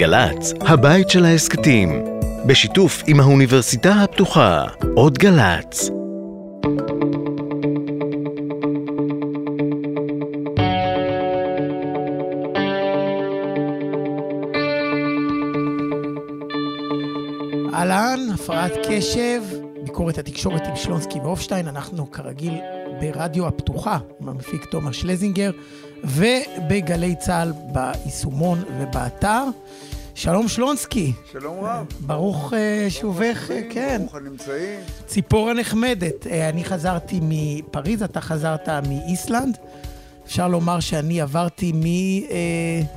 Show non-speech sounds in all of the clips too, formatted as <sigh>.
גל"צ, הבית של ההסכתים, בשיתוף עם האוניברסיטה הפתוחה, עוד גל"צ. אהלן, הפרעת קשב, ביקורת התקשורת עם שלונסקי והופשטיין, אנחנו כרגיל ברדיו הפתוחה עם המפיק תומר שלזינגר ובגלי צה"ל ביישומון ובאתר. שלום שלונסקי. שלום רב. ברוך uh, שובך, uh, כן. ברוך הנמצאים. ציפור הנחמדת. Uh, אני חזרתי מפריז, אתה חזרת מאיסלנד. אפשר לומר שאני עברתי מ, uh,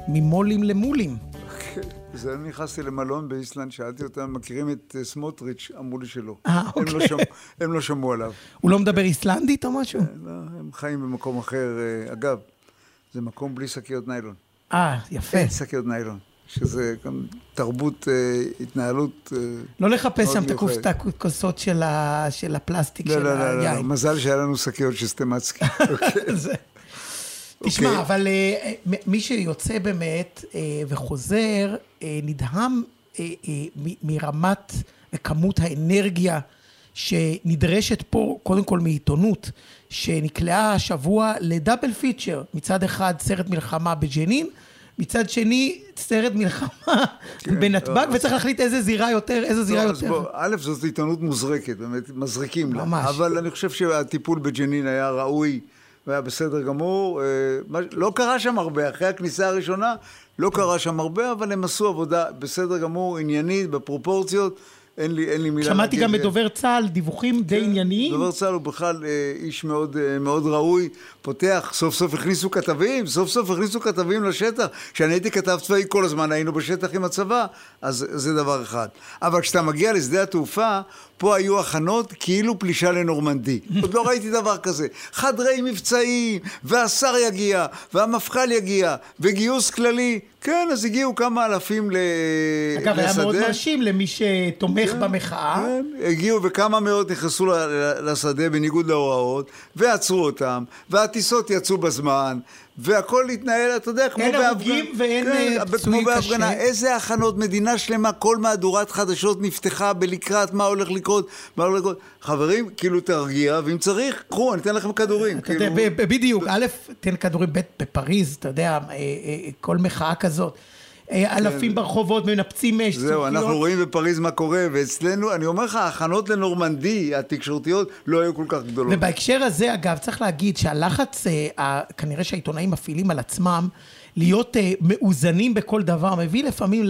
ממולים למולים. <laughs> זה אני נכנסתי למלון באיסלנד, שאלתי אותם, מכירים את סמוטריץ'? אמרו לי שלא. אה, אוקיי. הם לא, שמע, הם לא שמעו עליו. <laughs> הוא לא מדבר איסלנדית או משהו? לא, הם חיים במקום אחר. אגב, זה מקום בלי שקיות ניילון. אה, יפה. אין שקיות ניילון. שזה גם תרבות, התנהלות לא לחפש שם את הכוסות של, ה, של הפלסטיק לא, של לא, היין. לא, לא, מזל שהיה לנו שקיות של סטמצקי. <laughs> זה... תשמע, okay. אבל uh, מי שיוצא באמת uh, וחוזר, uh, נדהם uh, uh, מרמת וכמות האנרגיה שנדרשת פה, קודם כל מעיתונות, שנקלעה השבוע ל double feature. מצד אחד סרט מלחמה בג'נין, מצד שני סרט מלחמה <laughs> כן, בנתב"ג, לא, וצריך להחליט איזה זירה יותר, איזה זירה לא, יותר. בוא, א', זאת עיתונות מוזרקת, באמת, מזריקים לה. ממש. אבל אני חושב שהטיפול בג'נין היה ראוי. והיה בסדר גמור. לא קרה שם הרבה, אחרי הכניסה הראשונה לא קרה שם הרבה, אבל הם עשו עבודה בסדר גמור, עניינית, בפרופורציות. אין לי, אין לי מילה שמעתי גם מדובר צה"ל דיווחים די כן, ענייניים. דובר צה"ל הוא בכלל אה, איש מאוד, אה, מאוד ראוי, פותח, סוף סוף הכניסו כתבים, סוף סוף הכניסו כתבים לשטח. כשאני הייתי כתב צבאי כל הזמן היינו בשטח עם הצבא, אז זה דבר אחד. אבל כשאתה מגיע לשדה התעופה, פה היו הכנות כאילו פלישה לנורמנדי. <laughs> עוד לא ראיתי דבר כזה. חדרי מבצעים, והשר יגיע, והמפכ"ל יגיע, וגיוס כללי. כן, אז הגיעו כמה אלפים ל... אגב, לשדה. היה מאוד מרשים למי שתומך כן, במחאה. כן, הגיעו וכמה מאות נכנסו לשדה בניגוד להוראות, ועצרו אותם, והטיסות יצאו בזמן, והכל התנהל, אתה יודע, כמו אין בהפגנה. הרוגים ואין כן, אה, כמו פצועים בהפגנה. קשה. איזה הכנות, מדינה שלמה, כל מהדורת חדשות נפתחה בלקראת מה הולך לקרות, מה הולך לקרות. חברים, כאילו תרגיע, ואם צריך, קחו, אני אתן לכם כדורים. יודע, כאילו... ב- בדיוק, א', תן כדורים ב', בפריז, אתה יודע, אה, אה, כל מחאה כזאת. אה, אלפים ברחובות מנפצים אש, כן. זהו, אנחנו. רואים בפריז מה קורה, ואצלנו, אני אומר לך, ההכנות לנורמנדי, התקשורתיות, לא היו כל כך גדולות. ובהקשר הזה, אגב, צריך להגיד שהלחץ, אה, כנראה שהעיתונאים מפעילים על עצמם, להיות אה, מאוזנים בכל דבר, מביא לפעמים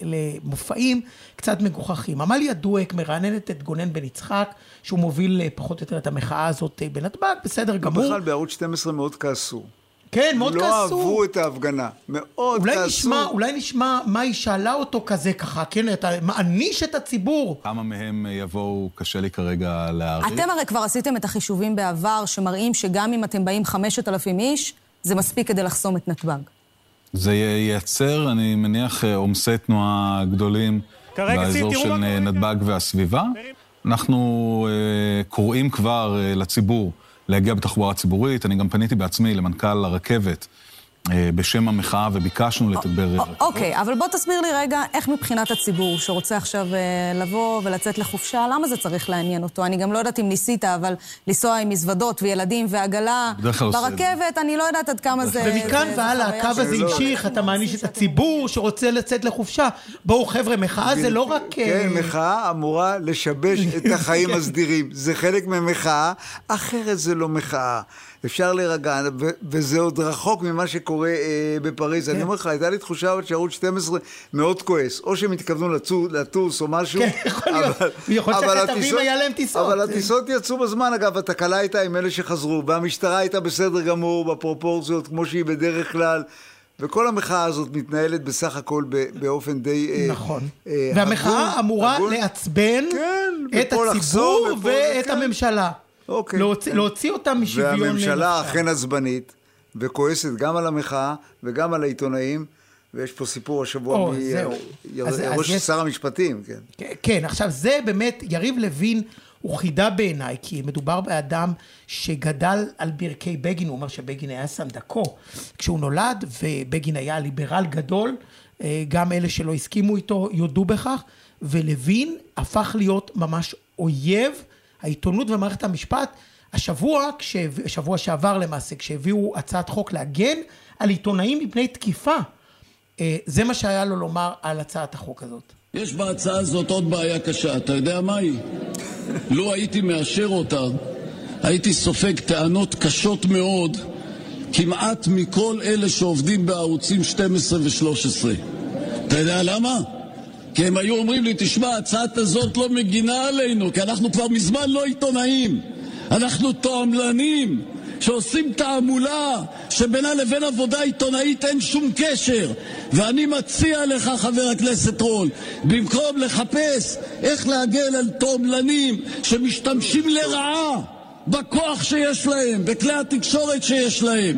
למופעים קצת מגוחכים. עמליה דואק מרעננת את גונן בן יצחק, שהוא מוביל פחות או יותר את המחאה הזאת בנתב"ג, בסדר גמור. בכלל, בערוץ 12 מאוד כעסו. כן, מאוד לא כעסו. אהבו את ההפגנה. מאוד אולי כעסו. נשמע, אולי נשמע מה היא שאלה אותו כזה ככה, כן, אתה מעניש את הציבור. כמה מהם יבואו, קשה לי כרגע להעריך. אתם הרי כבר עשיתם את החישובים בעבר, שמראים שגם אם אתם באים 5,000 איש, זה מספיק כדי לחסום את נתב"ג. זה ייצר, אני מניח, עומסי תנועה גדולים באזור של כאן. נתב"ג והסביבה. אנחנו אה, קוראים כבר אה, לציבור להגיע בתחבורה ציבורית. אני גם פניתי בעצמי למנכ"ל הרכבת בשם המחאה וביקשנו לתגבר א- רכבות. אוקיי, אבל בוא תסביר לי רגע, איך מבחינת הציבור שרוצה עכשיו אה, לבוא ולצאת לחופשה, למה זה צריך לעניין אותו? אני גם לא יודעת אם ניסית, אבל לנסוע עם מזוודות וילדים ועגלה את זה. ברכבת, אני לא יודעת עד כמה זה... ומכאן זה- זה והלאה, הקו הזה לא- המשיך, אתה מעניש את הציבור שרוצה לצאת לחופשה. בואו חבר'ה, מחאה זה לא רק... כן, אה, מחאה אמורה לשבש את החיים הסדירים. זה חלק ממחאה, אחרת זה לא מחאה. אפשר להירגע, וזה עוד רחוק ממה שקורה אה, בפריז. כן. אני אומר לך, הייתה לי תחושה שערוץ 12 מאוד כועס. או שהם התכוונו לטוס או משהו. כן, יכול להיות. יכול להיות שהכתבים היה להם טיסות. אבל הטיסות יצאו בזמן, אגב, התקלה הייתה עם אלה שחזרו, והמשטרה הייתה בסדר גמור, בפרופורציות, כמו שהיא בדרך כלל. וכל המחאה הזאת מתנהלת בסך הכל באופן די... אה, נכון. אה, והמחאה הגון- אמורה הגון. לעצבן כן, את הציבור ופה- ואת כן. הממשלה. אוקיי. להוציא- להוציא אותם משוויון... והממשלה נפשם. אכן עצבנית, וכועסת גם על המחאה וגם על העיתונאים, ויש פה סיפור השבוע או, מראש יש- שר המשפטים, כן. כן, כן, עכשיו זה באמת, יריב לוין הוא חידה בעיניי, כי מדובר באדם שגדל על ברכי בגין, הוא אומר שבגין היה סנדקו. כשהוא נולד, ובגין היה ליברל גדול, אה, גם אלה שלא הסכימו איתו יודו בכך, ולוין הפך להיות ממש אויב העיתונות ומערכת המשפט. השבוע, שבוע שעבר למעשה, כשהביאו הצעת חוק להגן על עיתונאים מפני תקיפה, אה, זה מה שהיה לו לומר על הצעת החוק הזאת. יש בהצעה הזאת עוד בעיה קשה, אתה יודע מה היא? לו הייתי מאשר אותה, הייתי סופג טענות קשות מאוד כמעט מכל אלה שעובדים בערוצים 12 ו-13. אתה יודע למה? כי הם היו אומרים לי, תשמע, ההצעת הזאת לא מגינה עלינו, כי אנחנו כבר מזמן לא עיתונאים. אנחנו תועמלנים שעושים תעמולה שבינה לבין עבודה עיתונאית אין שום קשר. ואני מציע לך, חבר הכנסת רול, במקום לחפש איך להגן על תועמלנים שמשתמשים לרעה בכוח שיש להם, בכלי התקשורת שיש להם,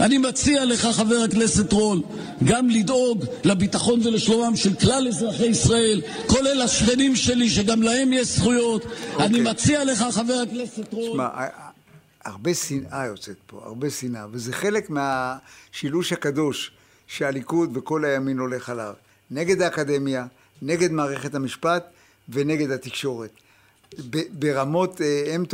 אני מציע לך, חבר הכנסת רול, גם לדאוג לביטחון ולשלומם של כלל אזרחי ישראל, כולל השכנים שלי, שגם להם יש זכויות. Okay. אני אוקיי. מציע לך, חבר הכנסת רול... שמע, הרבה שנאה יוצאת פה, הרבה שנאה, וזה חלק מהשילוש הקדוש שהליכוד וכל הימין הולך עליו. נגד האקדמיה, נגד מערכת המשפט ונגד התקשורת. ברמות, הם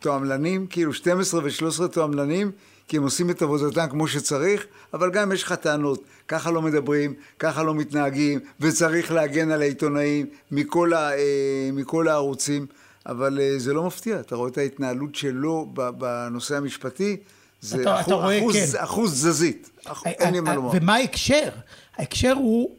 תועמלנים, כאילו 12 ו-13 תועמלנים, כי הם עושים את עבודתם כמו שצריך, אבל גם יש לך טענות, ככה לא מדברים, ככה לא מתנהגים, וצריך להגן על העיתונאים מכל, ה, אה, מכל הערוצים, אבל אה, זה לא מפתיע, אתה רואה את ההתנהלות שלו בנושא המשפטי, זה אתה, אחוז, אתה רואה, אחוז, כן. אחוז זזית, אין לי מה לומר. ומה ההקשר? ההקשר הוא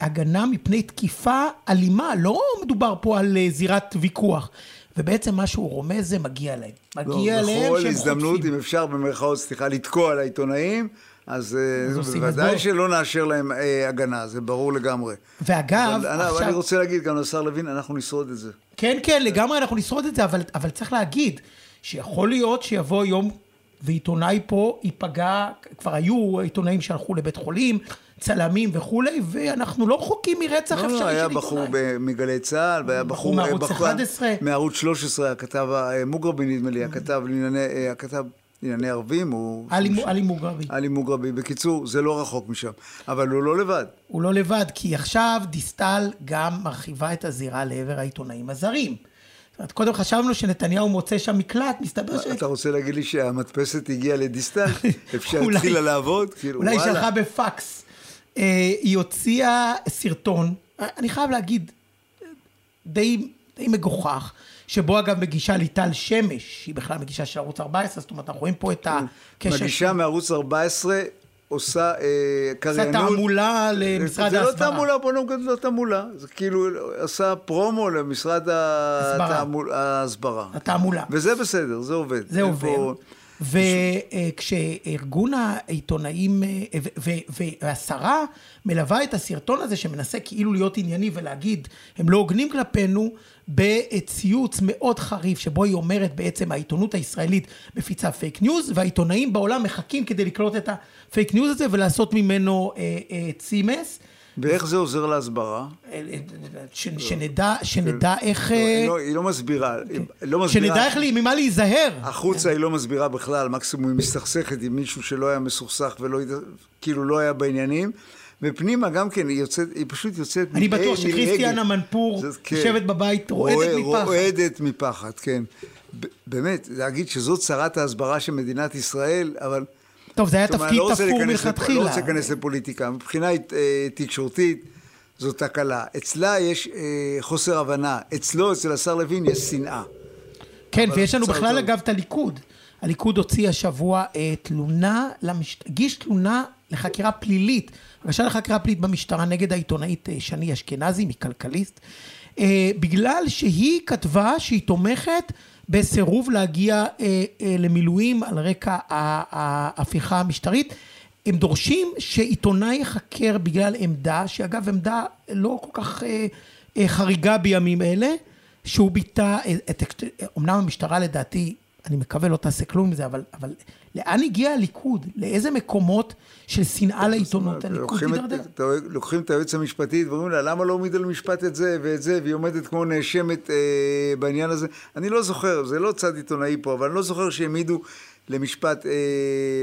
הגנה מפני תקיפה אלימה, לא מדובר פה על זירת ויכוח. ובעצם מה שהוא רומז זה מגיע להם. מגיע לא, להם שהם חוטפים. בכל הזדמנות, אם אפשר במרכאות, סליחה, לתקוע על העיתונאים, אז אה, בוודאי שלא נאשר להם אה, הגנה, זה ברור לגמרי. ואגב, אבל, עכשיו... אני רוצה להגיד גם לשר לוין, אנחנו נשרוד את זה. כן, כן, לגמרי אנחנו נשרוד את זה, אבל, אבל צריך להגיד שיכול להיות שיבוא יום ועיתונאי פה ייפגע, כבר היו עיתונאים שהלכו לבית חולים, צלמים וכולי, ואנחנו לא רחוקים מרצח לא, אפשרי לא, היה בחור מגלי צה"ל, והיה בחור... בחור מערוץ 11. מערוץ 13, הכתב, מוגרבי נדמה לי, הכתב לענייני, הכתב לענייני ערבים, הוא... עלי מוגרבי. עלי מוגרבי. בקיצור, זה לא רחוק משם. אבל הוא לא לבד. הוא לא לבד, כי עכשיו דיסטל גם מרחיבה את הזירה לעבר העיתונאים הזרים. זאת אומרת, קודם חשבנו שנתניהו מוצא שם מקלט, מסתבר ש... אתה רוצה להגיד לי שהמדפסת הגיעה לדיסטל? <laughs> אפשר התחילה לעבוד? כאילו, אולי שלחה בפקס. אה, היא הוציאה סרטון, אני חייב להגיד, די, די מגוחך, שבו אגב מגישה ליטל שמש, שהיא בכלל מגישה של ערוץ 14, זאת אומרת, אנחנו רואים פה את הקשר... מגישה מערוץ 14 עושה אה, קריינות. עושה תעמולה למשרד זה ההסברה. זה לא תעמולה, בוא נגיד לא תעמולה. זה כאילו עשה פרומו למשרד ההסברה. התעמולה. וזה בסדר, זה עובד. זה עובד. וכשארגון העיתונאים והשרה מלווה את הסרטון הזה שמנסה כאילו להיות ענייני ולהגיד הם לא הוגנים כלפינו בציוץ מאוד חריף שבו היא אומרת בעצם העיתונות הישראלית מפיצה פייק ניוז והעיתונאים בעולם מחכים כדי לקלוט את הפייק ניוז הזה ולעשות ממנו אה, אה, צימס. ואיך זה עוזר להסברה? שנדע, שנדע איך... לא, היא לא מסבירה. לא שנדע איך, ממה להיזהר. החוצה היא לא מסבירה בכלל, מקסימום היא מסתכסכת עם מישהו שלא היה מסוכסך ולא, כאילו לא היה בעניינים. ופנימה גם כן, היא יוצאת, היא פשוט יוצאת אני בטוח שכריסטיאנה מנפור כן. יושבת בבית רועדת מפחד. רועדת מפחד, כן. באמת, להגיד שזאת שרת ההסברה של מדינת ישראל, אבל... טוב, זה היה תפקיד לא תפור מלכתחילה. לא רוצה להיכנס לפוליטיקה. מבחינה אה, תקשורתית, זו תקלה. אצלה יש אה, חוסר הבנה. אצלו, אצל השר לוין, יש שנאה. כן, ויש לנו בכלל, אגב, את הליכוד. הליכוד הוציא השבוע אה, תלונה, הגיש תלונה לחקירה פלילית, בקשה לחקירה פלילית במשטרה נגד העיתונאית שני אשכנזי מכלכליסט, בגלל שהיא כתבה שהיא תומכת בסירוב להגיע אה, אה, למילואים על רקע ההפיכה המשטרית. הם דורשים שעיתונאי יחקר בגלל עמדה, שאגב עמדה לא כל כך אה, אה, חריגה בימים אלה, שהוא ביטא, את, אמנם המשטרה לדעתי אני מקווה לא תעשה כלום עם זה, אבל, אבל לאן הגיע הליכוד? לאיזה מקומות של שנאה לעיתונות הליכוד הידרדר? לוקחים את היועץ המשפטי ואומרים לה, למה לא עומד על משפט את זה ואת זה, והיא עומדת כמו נאשמת אה, בעניין הזה. אני לא זוכר, זה לא צד עיתונאי פה, אבל אני לא זוכר שהעמידו למשפט אה,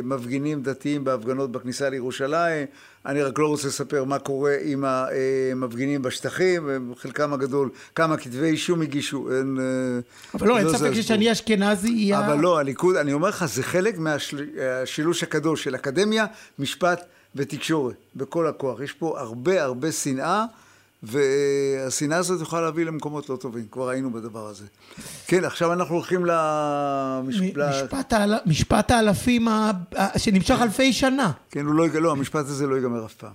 מפגינים דתיים בהפגנות בכניסה לירושלים. אני רק לא רוצה לספר מה קורה עם המפגינים בשטחים, חלקם הגדול, כמה כתבי אישום הגישו, אין... אה, אבל לא, אין לא ספק ששני אשכנזי יהיה... אבל לא, הליכוד, אני אומר לך, זה חלק מהשילוש הקדוש של אקדמיה, משפט ותקשורת, בכל הכוח. יש פה הרבה הרבה שנאה. והשנאה הזאת יכולה להביא למקומות לא טובים, כבר היינו בדבר הזה. כן, עכשיו אנחנו הולכים למש... משפט, האל... משפט האלפים ה... שנמשך אלפי שנה. כן, הוא לא, לא, המשפט הזה לא ייגמר אף פעם.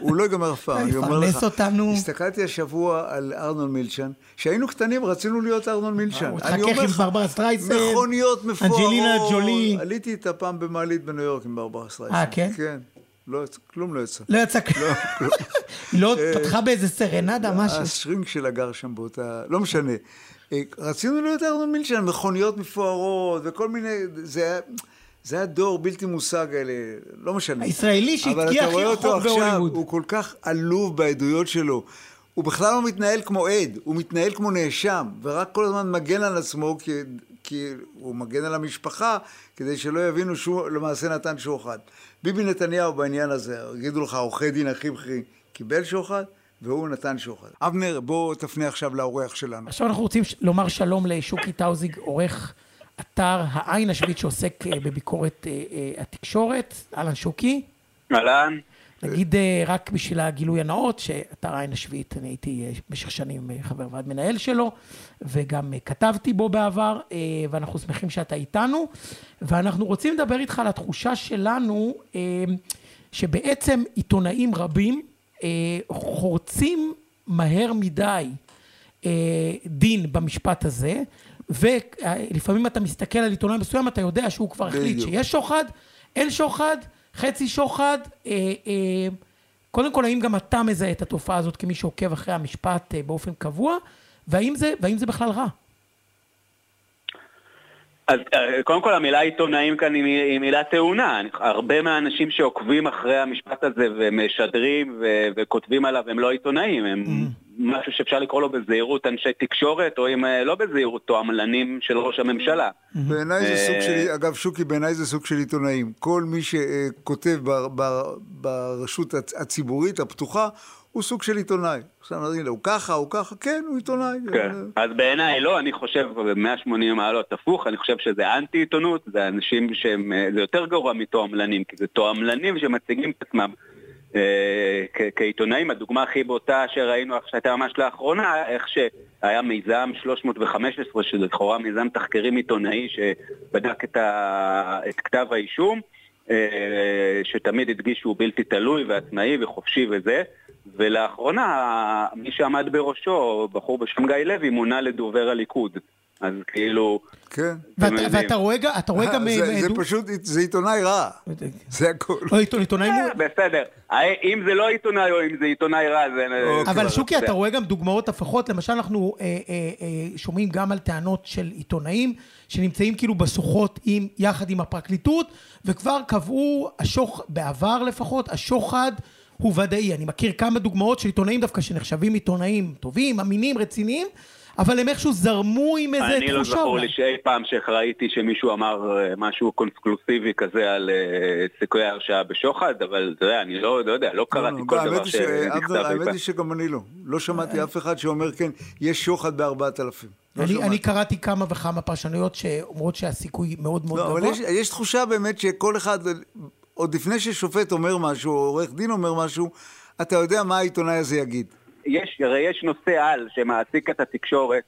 הוא לא ייגמר אף פעם, אני אומר לך. אותנו. הסתכלתי השבוע על ארנון מילצ'ן, כשהיינו קטנים רצינו להיות ארנון מילצ'ן. הוא התחכך עם ברברה סטרייסן. מכוניות מפוארות. אנג'לינה ג'ולי. עליתי איתה פעם במעלית בניו יורק עם ברברה סטרייסן. אה, כן? כן. לא יצא, כלום לא יצא. לא יצא כלום. היא לא פתחה באיזה סרנדה, משהו. השרינק שלה גר שם באותה... לא משנה. אה, רצינו להיות ארנון מילצ'ן, מכוניות מפוארות וכל מיני... זה היה... זה היה דור בלתי מושג האלה, לא משנה. הישראלי שהתקיע הכי רחוק בהוליווד. הוא כל כך עלוב בעדויות שלו. הוא בכלל לא מתנהל כמו עד, הוא מתנהל כמו נאשם, ורק כל הזמן מגן על עצמו כי, כי הוא מגן על המשפחה, כדי שלא יבינו שהוא למעשה נתן שוחד. ביבי נתניהו בעניין הזה, יגידו לך, עורכי דין הכי בכירים, קיבל שוחד, והוא נתן שוחד. אבנר, בוא תפנה עכשיו לאורח שלנו. עכשיו אנחנו רוצים לומר שלום לשוקי טאוזיג, עורך אתר העין השביעית שעוסק אה, בביקורת אה, אה, התקשורת. אהלן שוקי. אהלן. נגיד אה, רק בשביל הגילוי הנאות, שאתר העין השביעית, אני הייתי אה, במשך שנים אה, חבר ועד מנהל שלו, וגם כתבתי בו בעבר, ואנחנו שמחים שאתה איתנו, ואנחנו רוצים לדבר איתך על התחושה שלנו, שבעצם עיתונאים רבים חורצים מהר מדי דין במשפט הזה, ולפעמים אתה מסתכל על עיתונאי מסוים, אתה יודע שהוא כבר החליט שיש שוחד, אין שוחד, חצי שוחד, אה, אה, קודם כל, האם גם אתה מזהה את התופעה הזאת כמי שעוקב אחרי המשפט אה, באופן קבוע, והאם זה, והאם זה בכלל רע? אז אה, קודם כל המילה עיתונאים כאן היא מילה טעונה. הרבה מהאנשים שעוקבים אחרי המשפט הזה ומשדרים וכותבים עליו הם לא עיתונאים, הם mm-hmm. משהו שאפשר לקרוא לו בזהירות אנשי תקשורת, או אם אה, לא בזהירות, תועמלנים של ראש הממשלה. בעיניי זה סוג של, אגב שוקי, בעיניי זה סוג של עיתונאים. כל מי שכותב ברשות הציבורית הפתוחה, הוא סוג של עיתונאי. עכשיו נגיד לו, הוא ככה, הוא ככה, כן, הוא עיתונאי. כן. אז בעיניי לא, אני חושב, 180 מעלות הפוך, אני חושב שזה אנטי עיתונות, זה אנשים שהם, אה, זה יותר גרוע מתועמלנים, כי זה תועמלנים שמציגים את עצמם אה, כעיתונאים, הדוגמה הכי בוטה שראינו שהייתה ממש לאחרונה, איך שהיה מיזם 315, שזה לכאורה מיזם תחקירים עיתונאי שבדק את. את כתב האישום, אה, שתמיד הדגיש שהוא בלתי תלוי ועצמאי וחופשי וזה, ולאחרונה מי שעמד בראשו, בחור בשם גיא לוי, מונה לדובר הליכוד. אז כאילו... כן. ואתה רואה גם... זה פשוט, זה עיתונאי רע. זה הכול. לא, עיתונאי... אה, בסדר. אם זה לא עיתונאי או אם זה עיתונאי רע, זה... אוקיי. אבל שוקי, אתה רואה גם דוגמאות הפכות. למשל, אנחנו אה, אה, שומעים גם על טענות של עיתונאים שנמצאים כאילו בשוחרות יחד עם הפרקליטות, וכבר קבעו, בעבר לפחות, השוחד... הוא ודאי. אני מכיר כמה דוגמאות של עיתונאים דווקא שנחשבים עיתונאים טובים, אמינים, רציניים, אבל הם איכשהו זרמו עם איזה תחושה. אני לא זכור לי שאי פעם שראיתי שמישהו אמר אה, משהו קונסקלוסיבי כזה על אה, סיכויי הרשעה בשוחד, אבל אתה יודע, אני לא, לא יודע, לא קראתי כל דבר שנכתב אי. האמת היא שגם אני לא. לא שמעתי אף אחד שאומר, כן, יש שוחד בארבעת אלפים. לא אני, אני קראתי כמה וכמה פרשנויות שאומרות שהסיכוי מאוד מאוד לא, גבוה. אבל יש, יש תחושה באמת שכל אחד, עוד לפני ששופט אומר משהו, או עורך דין אומר משהו, אתה יודע מה העיתונאי הזה יגיד. יש, הרי יש נושא על שמעסיק את התקשורת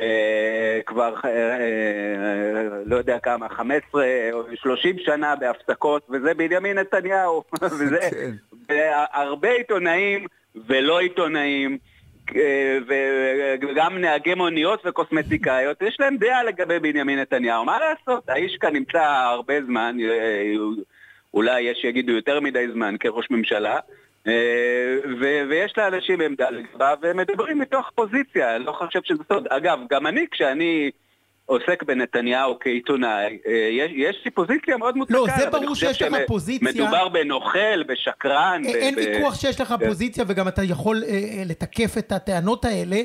אה, כבר, אה, אה, לא יודע כמה, 15 או 30 שנה בהפסקות, וזה בנימין נתניהו. <laughs> וזה <laughs> כן. הרבה עיתונאים ולא עיתונאים. אה, וגם נהגי מוניות וקוסמטיקאיות, יש להם דעה לגבי בנימין נתניהו. מה לעשות? האיש כאן נמצא הרבה זמן, אה, אולי יש שיגידו יותר מדי זמן כראש ממשלה, אה, ויש לאנשים עמדה לגביו, והם מדברים מתוך פוזיציה, לא חושב שזה סוד. אגב, גם אני, כשאני עוסק בנתניהו כעיתונאי, אה, יש, יש לי פוזיציה מאוד מוצקה. לא, זה ברור שיש לך פוזיציה. מדובר בנוכל, בשקרן. אין ויכוח שיש לך כן. פוזיציה, וגם אתה יכול אה, לתקף את הטענות האלה.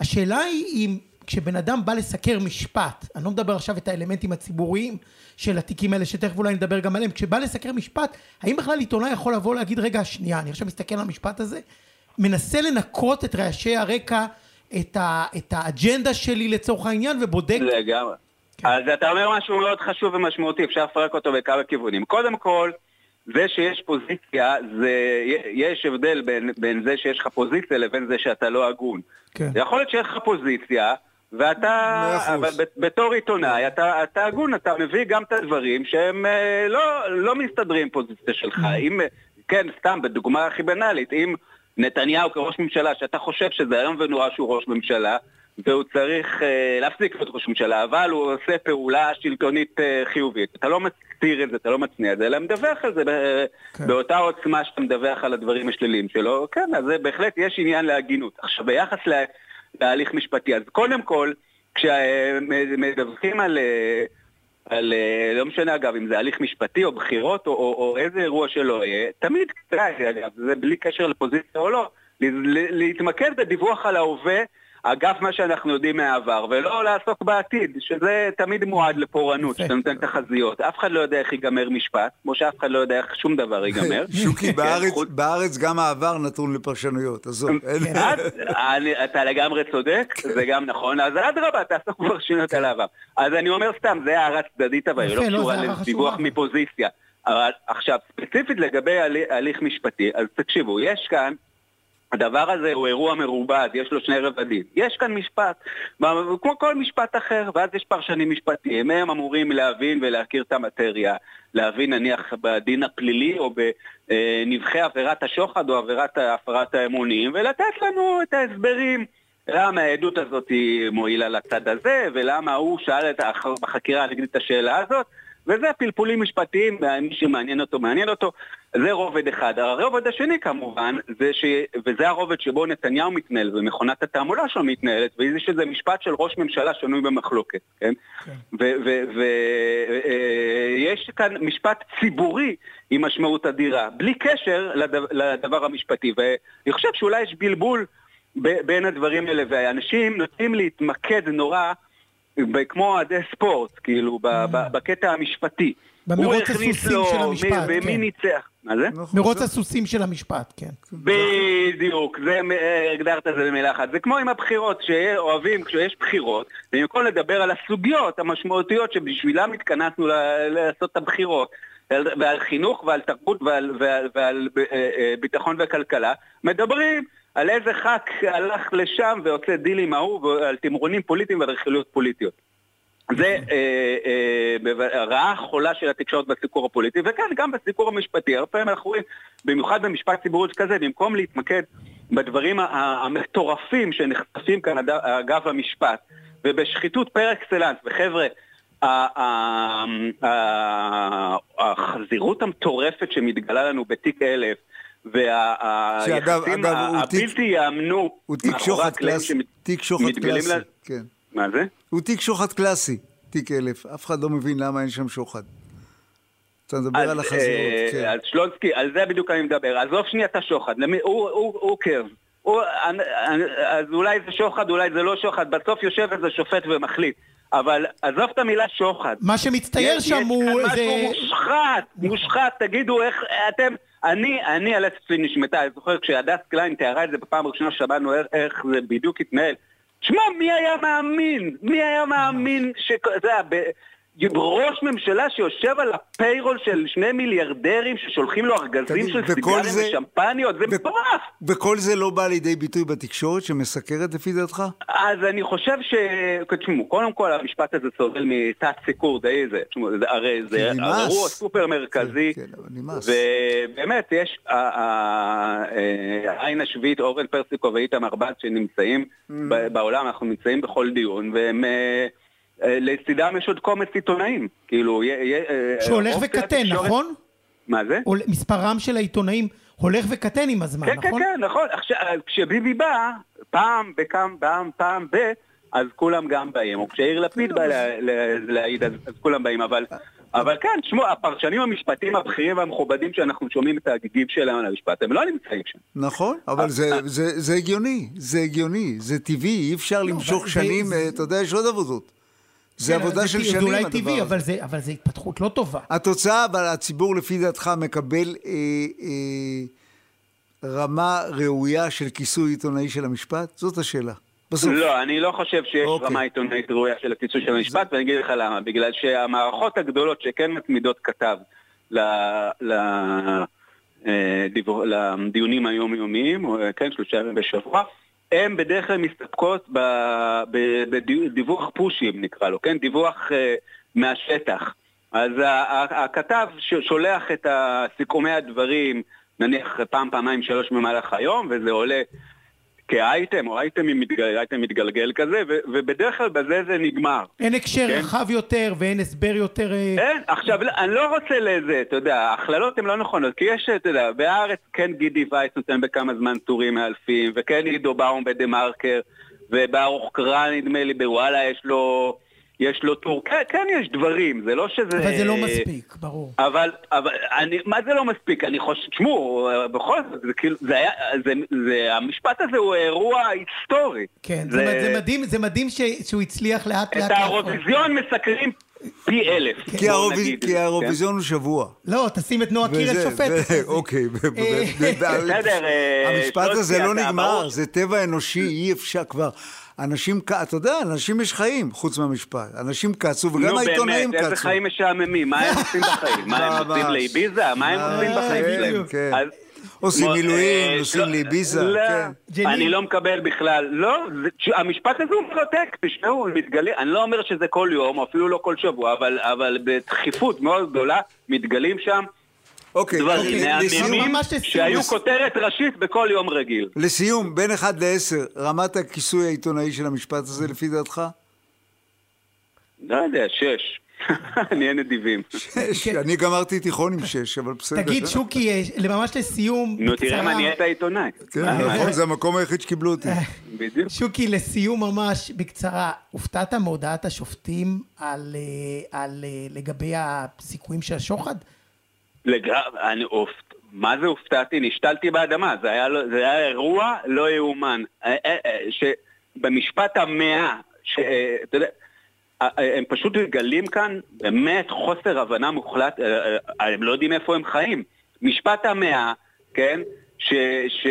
השאלה היא אם... כשבן אדם בא לסקר משפט, אני לא מדבר עכשיו את האלמנטים הציבוריים של התיקים האלה, שתכף אולי נדבר גם עליהם, כשבא לסקר משפט, האם בכלל עיתונאי יכול לבוא להגיד, רגע, שנייה, אני עכשיו מסתכל על המשפט הזה, מנסה לנקות את רעשי הרקע, את, ה, את האג'נדה שלי לצורך העניין, ובודק... לגמרי. כן. אז אתה אומר משהו מאוד חשוב ומשמעותי, אפשר לפרק אותו בכמה כיוונים. קודם כל, זה שיש פוזיציה, זה, יש הבדל בין, בין זה שיש לך פוזיציה לבין זה שאתה לא הגון. כן. יכול להיות שיש לך פוזיציה, ואתה, אבל בתור עיתונאי, אתה, אתה הגון, אתה מביא גם את הדברים שהם אה, לא, לא מסתדרים עם פוזיציה שלך. Mm. אם, כן, סתם, בדוגמה הכי בנאלית, אם נתניהו כראש ממשלה, שאתה חושב שזה היום ונורא שהוא ראש ממשלה, והוא צריך uh, להפסיק להיות ראש ממשלה, אבל הוא עושה פעולה שלטונית uh, חיובית. אתה לא מסתיר את זה, אתה לא מצניע את זה, אלא מדווח על זה כן. באותה עוצמה שאתה מדווח על הדברים השליליים שלו. כן, אז זה בהחלט יש עניין להגינות. עכשיו, ביחס לה, להליך משפטי, אז קודם כל, כשמדווחים על... על, לא משנה אגב, אם זה הליך משפטי או בחירות או, או, או איזה אירוע שלא יהיה, תמיד, זה בלי קשר לפוזיציה או לא, להתמקד בדיווח על ההווה אגב מה שאנחנו יודעים מהעבר, ולא לעסוק בעתיד, שזה תמיד מועד לפורענות, שאתה נותן תחזיות. אף אחד לא יודע איך ייגמר משפט, כמו שאף אחד לא יודע איך שום דבר ייגמר. <laughs> שוקי, בארץ גם העבר נתון לפרשנויות, עזוב. <laughs> אתה לגמרי צודק, זה גם נכון, אז אדרבה, תעסוק בפרשנויות על העבר. אז אני אומר סתם, זה הערה צדדית, אבל היא לא, לא קשורה לדיווח מפוזיציה. עכשיו, ספציפית לגבי הליך משפטי, אז תקשיבו, יש כאן הדבר הזה הוא אירוע מרובד, יש לו שני רבדים. יש כאן משפט, כמו כל משפט אחר, ואז יש פרשנים משפטיים, הם אמורים להבין ולהכיר את המטריה, להבין נניח בדין הפלילי או בנבחי עבירת השוחד או עבירת הפרת האמונים, ולתת לנו את ההסברים. למה העדות הזאת היא מועילה לצד הזה, ולמה הוא שאל את בחקירה הנגדית את השאלה הזאת, וזה פלפולים משפטיים, מי שמעניין אותו, מעניין אותו. זה רובד אחד. הרובד השני כמובן, זה ש... וזה הרובד שבו נתניהו מתנהל ומכונת התעמולה שלו מתנהלת, וזה שזה משפט של ראש ממשלה שנוי במחלוקת, כן? כן. ויש כאן משפט ציבורי עם משמעות אדירה, בלי קשר לדבר, לדבר המשפטי. ואני חושב שאולי יש בלבול בין הדברים האלה, ואנשים נוטים להתמקד נורא כמו אוהדי ספורט, כאילו, mm. בקטע המשפטי. במרוץ הסוסים של המשפט, כן. ומי ניצח. מה זה? מרוץ הסוסים של המשפט, כן. בדיוק, זה, אה, הגדרת את זה במילה אחת. זה כמו עם הבחירות, שאוהבים כשיש בחירות, במקום לדבר על הסוגיות המשמעותיות שבשבילם התכנסנו לעשות את הבחירות. ועל חינוך ועל תרבות ועל, ועל, ועל אה, אה, ביטחון וכלכלה, מדברים על איזה ח"כ הלך לשם ועושה דיל עם ההוא ועל תמרונים פוליטיים ועל רכילויות פוליטיות. זה אה, אה, רעה חולה של התקשורת בסיקור הפוליטי, וכן, גם בסיקור המשפטי. הרבה פעמים אנחנו רואים, במיוחד במשפט ציבורי כזה, במקום להתמקד בדברים המטורפים שנחשפים כאן אגב המשפט, ובשחיתות פר אקסלנס, וחבר'ה, החזירות המטורפת שמתגלה לנו בתיק אלף, והיחסים הבלתי ייאמנו מאחורי הקלעים שמתגלים... כן. מה זה? הוא תיק שוחד קלאסי, תיק אלף. אף אחד לא מבין למה אין שם שוחד. אתה מדבר על החזירות, אה, כן. אז שלונסקי, על זה בדיוק אני מדבר. עזוב שנייה את השוחד, הוא קרב. אז אולי זה שוחד, אולי זה לא שוחד, בסוף יושב איזה שופט ומחליט. אבל עזוב את המילה שוחד. מה שמצטייר שם הוא... יש כאן משהו מושחת, מושחת, תגידו איך אתם... אני, אני על אצלי נשמטה, אני זוכר כשהדס קליין תיארה את זה בפעם הראשונה שמענו איך, איך זה בדיוק התנהל. שמע, מי היה מאמין? מי היה מאמין ש... זה היה... ראש ממשלה שיושב על הפיירול של שני מיליארדרים ששולחים לו ארגזים של סיגרים זה... ושמפניות, זה מטורף. וכל זה לא בא לידי ביטוי בתקשורת שמסקרת לפי דעתך? אז אני חושב ש... תשמעו, קודם כל המשפט הזה סובל מתת סיקור די זה, הרי זה אירוע סופר מרכזי, כן, כן, ובאמת יש העין השביעית, אורן פרסיקו ואיתמר בת שנמצאים mm. בעולם, אנחנו נמצאים בכל דיון, והם... אה, אה, לצידם יש עוד קומץ עיתונאים, כאילו... אה, שהולך וקטן, נכון? מה זה? מספרם של העיתונאים הולך וקטן עם הזמן, כן, נכון? כן, כן, נכון. עכשיו, כשביבי בא, פעם בכם, פעם, פעם ב... אז כולם גם באים, או כשיאיר לפיד בא להעיד, אז כולם באים, אבל אבל כן, תשמעו, הפרשנים המשפטיים הבכירים והמכובדים שאנחנו שומעים את הגיגים שלהם על המשפט, הם לא נמצאים שם. נכון, אבל זה, זה, זה הגיוני, זה הגיוני, זה טבעי, אי אפשר לא, למשוך שנים, אתה יודע, יש עוד עבודות. זה כן, עבודה של טבעי, שנים, זה אולי הדבר טבעי, הזה. אבל זה- אבל זה התפתחות לא טובה. התוצאה, אבל הציבור לפי דעתך מקבל אה, אה, רמה ראויה של כיסוי עיתונאי של המשפט? זאת השאלה. בסוף. לא, אני לא חושב שיש אוקיי. רמה עיתונאית ראויה של הכיסוי של המשפט, ואני אגיד לך למה. בגלל שהמערכות הגדולות שכן מצמידות כתב ל- ל- אה, לדיונים היומיומיים, כן, שלושה ימים בשבוע, הן בדרך כלל מסתפקות בדיווח פושים, נקרא לו, כן? דיווח אה, מהשטח. אז הכתב שולח את סיכומי הדברים, נניח פעם, פעמיים, שלוש במהלך היום, וזה עולה כאייטם, או אייטם מתגל, אייטם מתגלגל כזה, ו, ובדרך כלל בזה זה נגמר. אין הקשר כן. רחב יותר ואין הסבר יותר... אה, אין, עכשיו, לא- אני לא רוצה לזה, אתה יודע, ההכללות הן לא נכונות, כי יש, אתה יודע, בהארץ כן גידי וייס נותן בכמה זמן טורים מאלפים, וכן עידו באום בדה מרקר, וברוך קרא נדמה לי בוואלה יש לו, יש לו טור, כן, כן יש דברים, זה לא שזה... אבל זה לא מספיק, ברור. אבל, אבל, אני, מה זה לא מספיק? אני חושב, תשמעו, בכל זאת, זה כאילו, זה היה, זה, זה, המשפט הזה הוא אירוע היסטורי. כן, זה, זה מדהים, זה מדהים ש, שהוא הצליח לאט לאט... את האירוויזיון מסקרים פי אלף. כי נגיד, כי כן? האירוויזיון הוא שבוע. לא, תשים את נועה קירל שופט. אוקיי. בסדר, המשפט הזה לא אתה נגמר. זה טבע אנושי, אי אפשר כבר. אנשים, אתה יודע, אנשים יש חיים חוץ מהמשפט. אנשים כעסו, וגם נו העיתונאים באמת, איזה. חיים משעממים, מה הם עושים בחיים? מה הם. עושים לאביזה? מה הם עושים בחיים שלהם? כן. עושים מילואים, אה, נוסעים לא- לאביזה, לא, כן. אני לא מקבל בכלל, לא, המשפט הזה הוא מרתק, תשמעו, מתגלה, אני לא אומר שזה כל יום, אפילו לא כל שבוע, אבל, אבל בדחיפות מאוד גדולה מתגלים שם אוקיי, אוקיי, לסיום, ממש לסיום. שהיו לס- כותרת ראשית בכל יום רגיל. לסיום, בין 1 ל-10, רמת הכיסוי העיתונאי של המשפט הזה לפי דעתך? לא יודע, שש. <laughs> נהיה נדיבים. שש, אני גמרתי תיכון עם 6, אבל בסדר. כן. תגיד, שוקי, אה, ממש לסיום, נו, תראה מה נהיית עיתונאי. כן, נכון, זה המקום היחיד שקיבלו אותי. <laughs> בדיוק. שוקי, לסיום ממש בקצרה, הופתעת מהודעת השופטים על, אה, על, אה, לגבי הסיכויים של השוחד? לג... אני אופת... מה זה הופתעתי? נשתלתי באדמה, זה היה, לא- זה היה אירוע לא יאומן. אה, אה, אה, שבמשפט המאה, אה, אה, הם פשוט מגלים כאן באמת חוסר הבנה מוחלט, הם לא יודעים איפה הם חיים. משפט המאה, כן? ש... ש...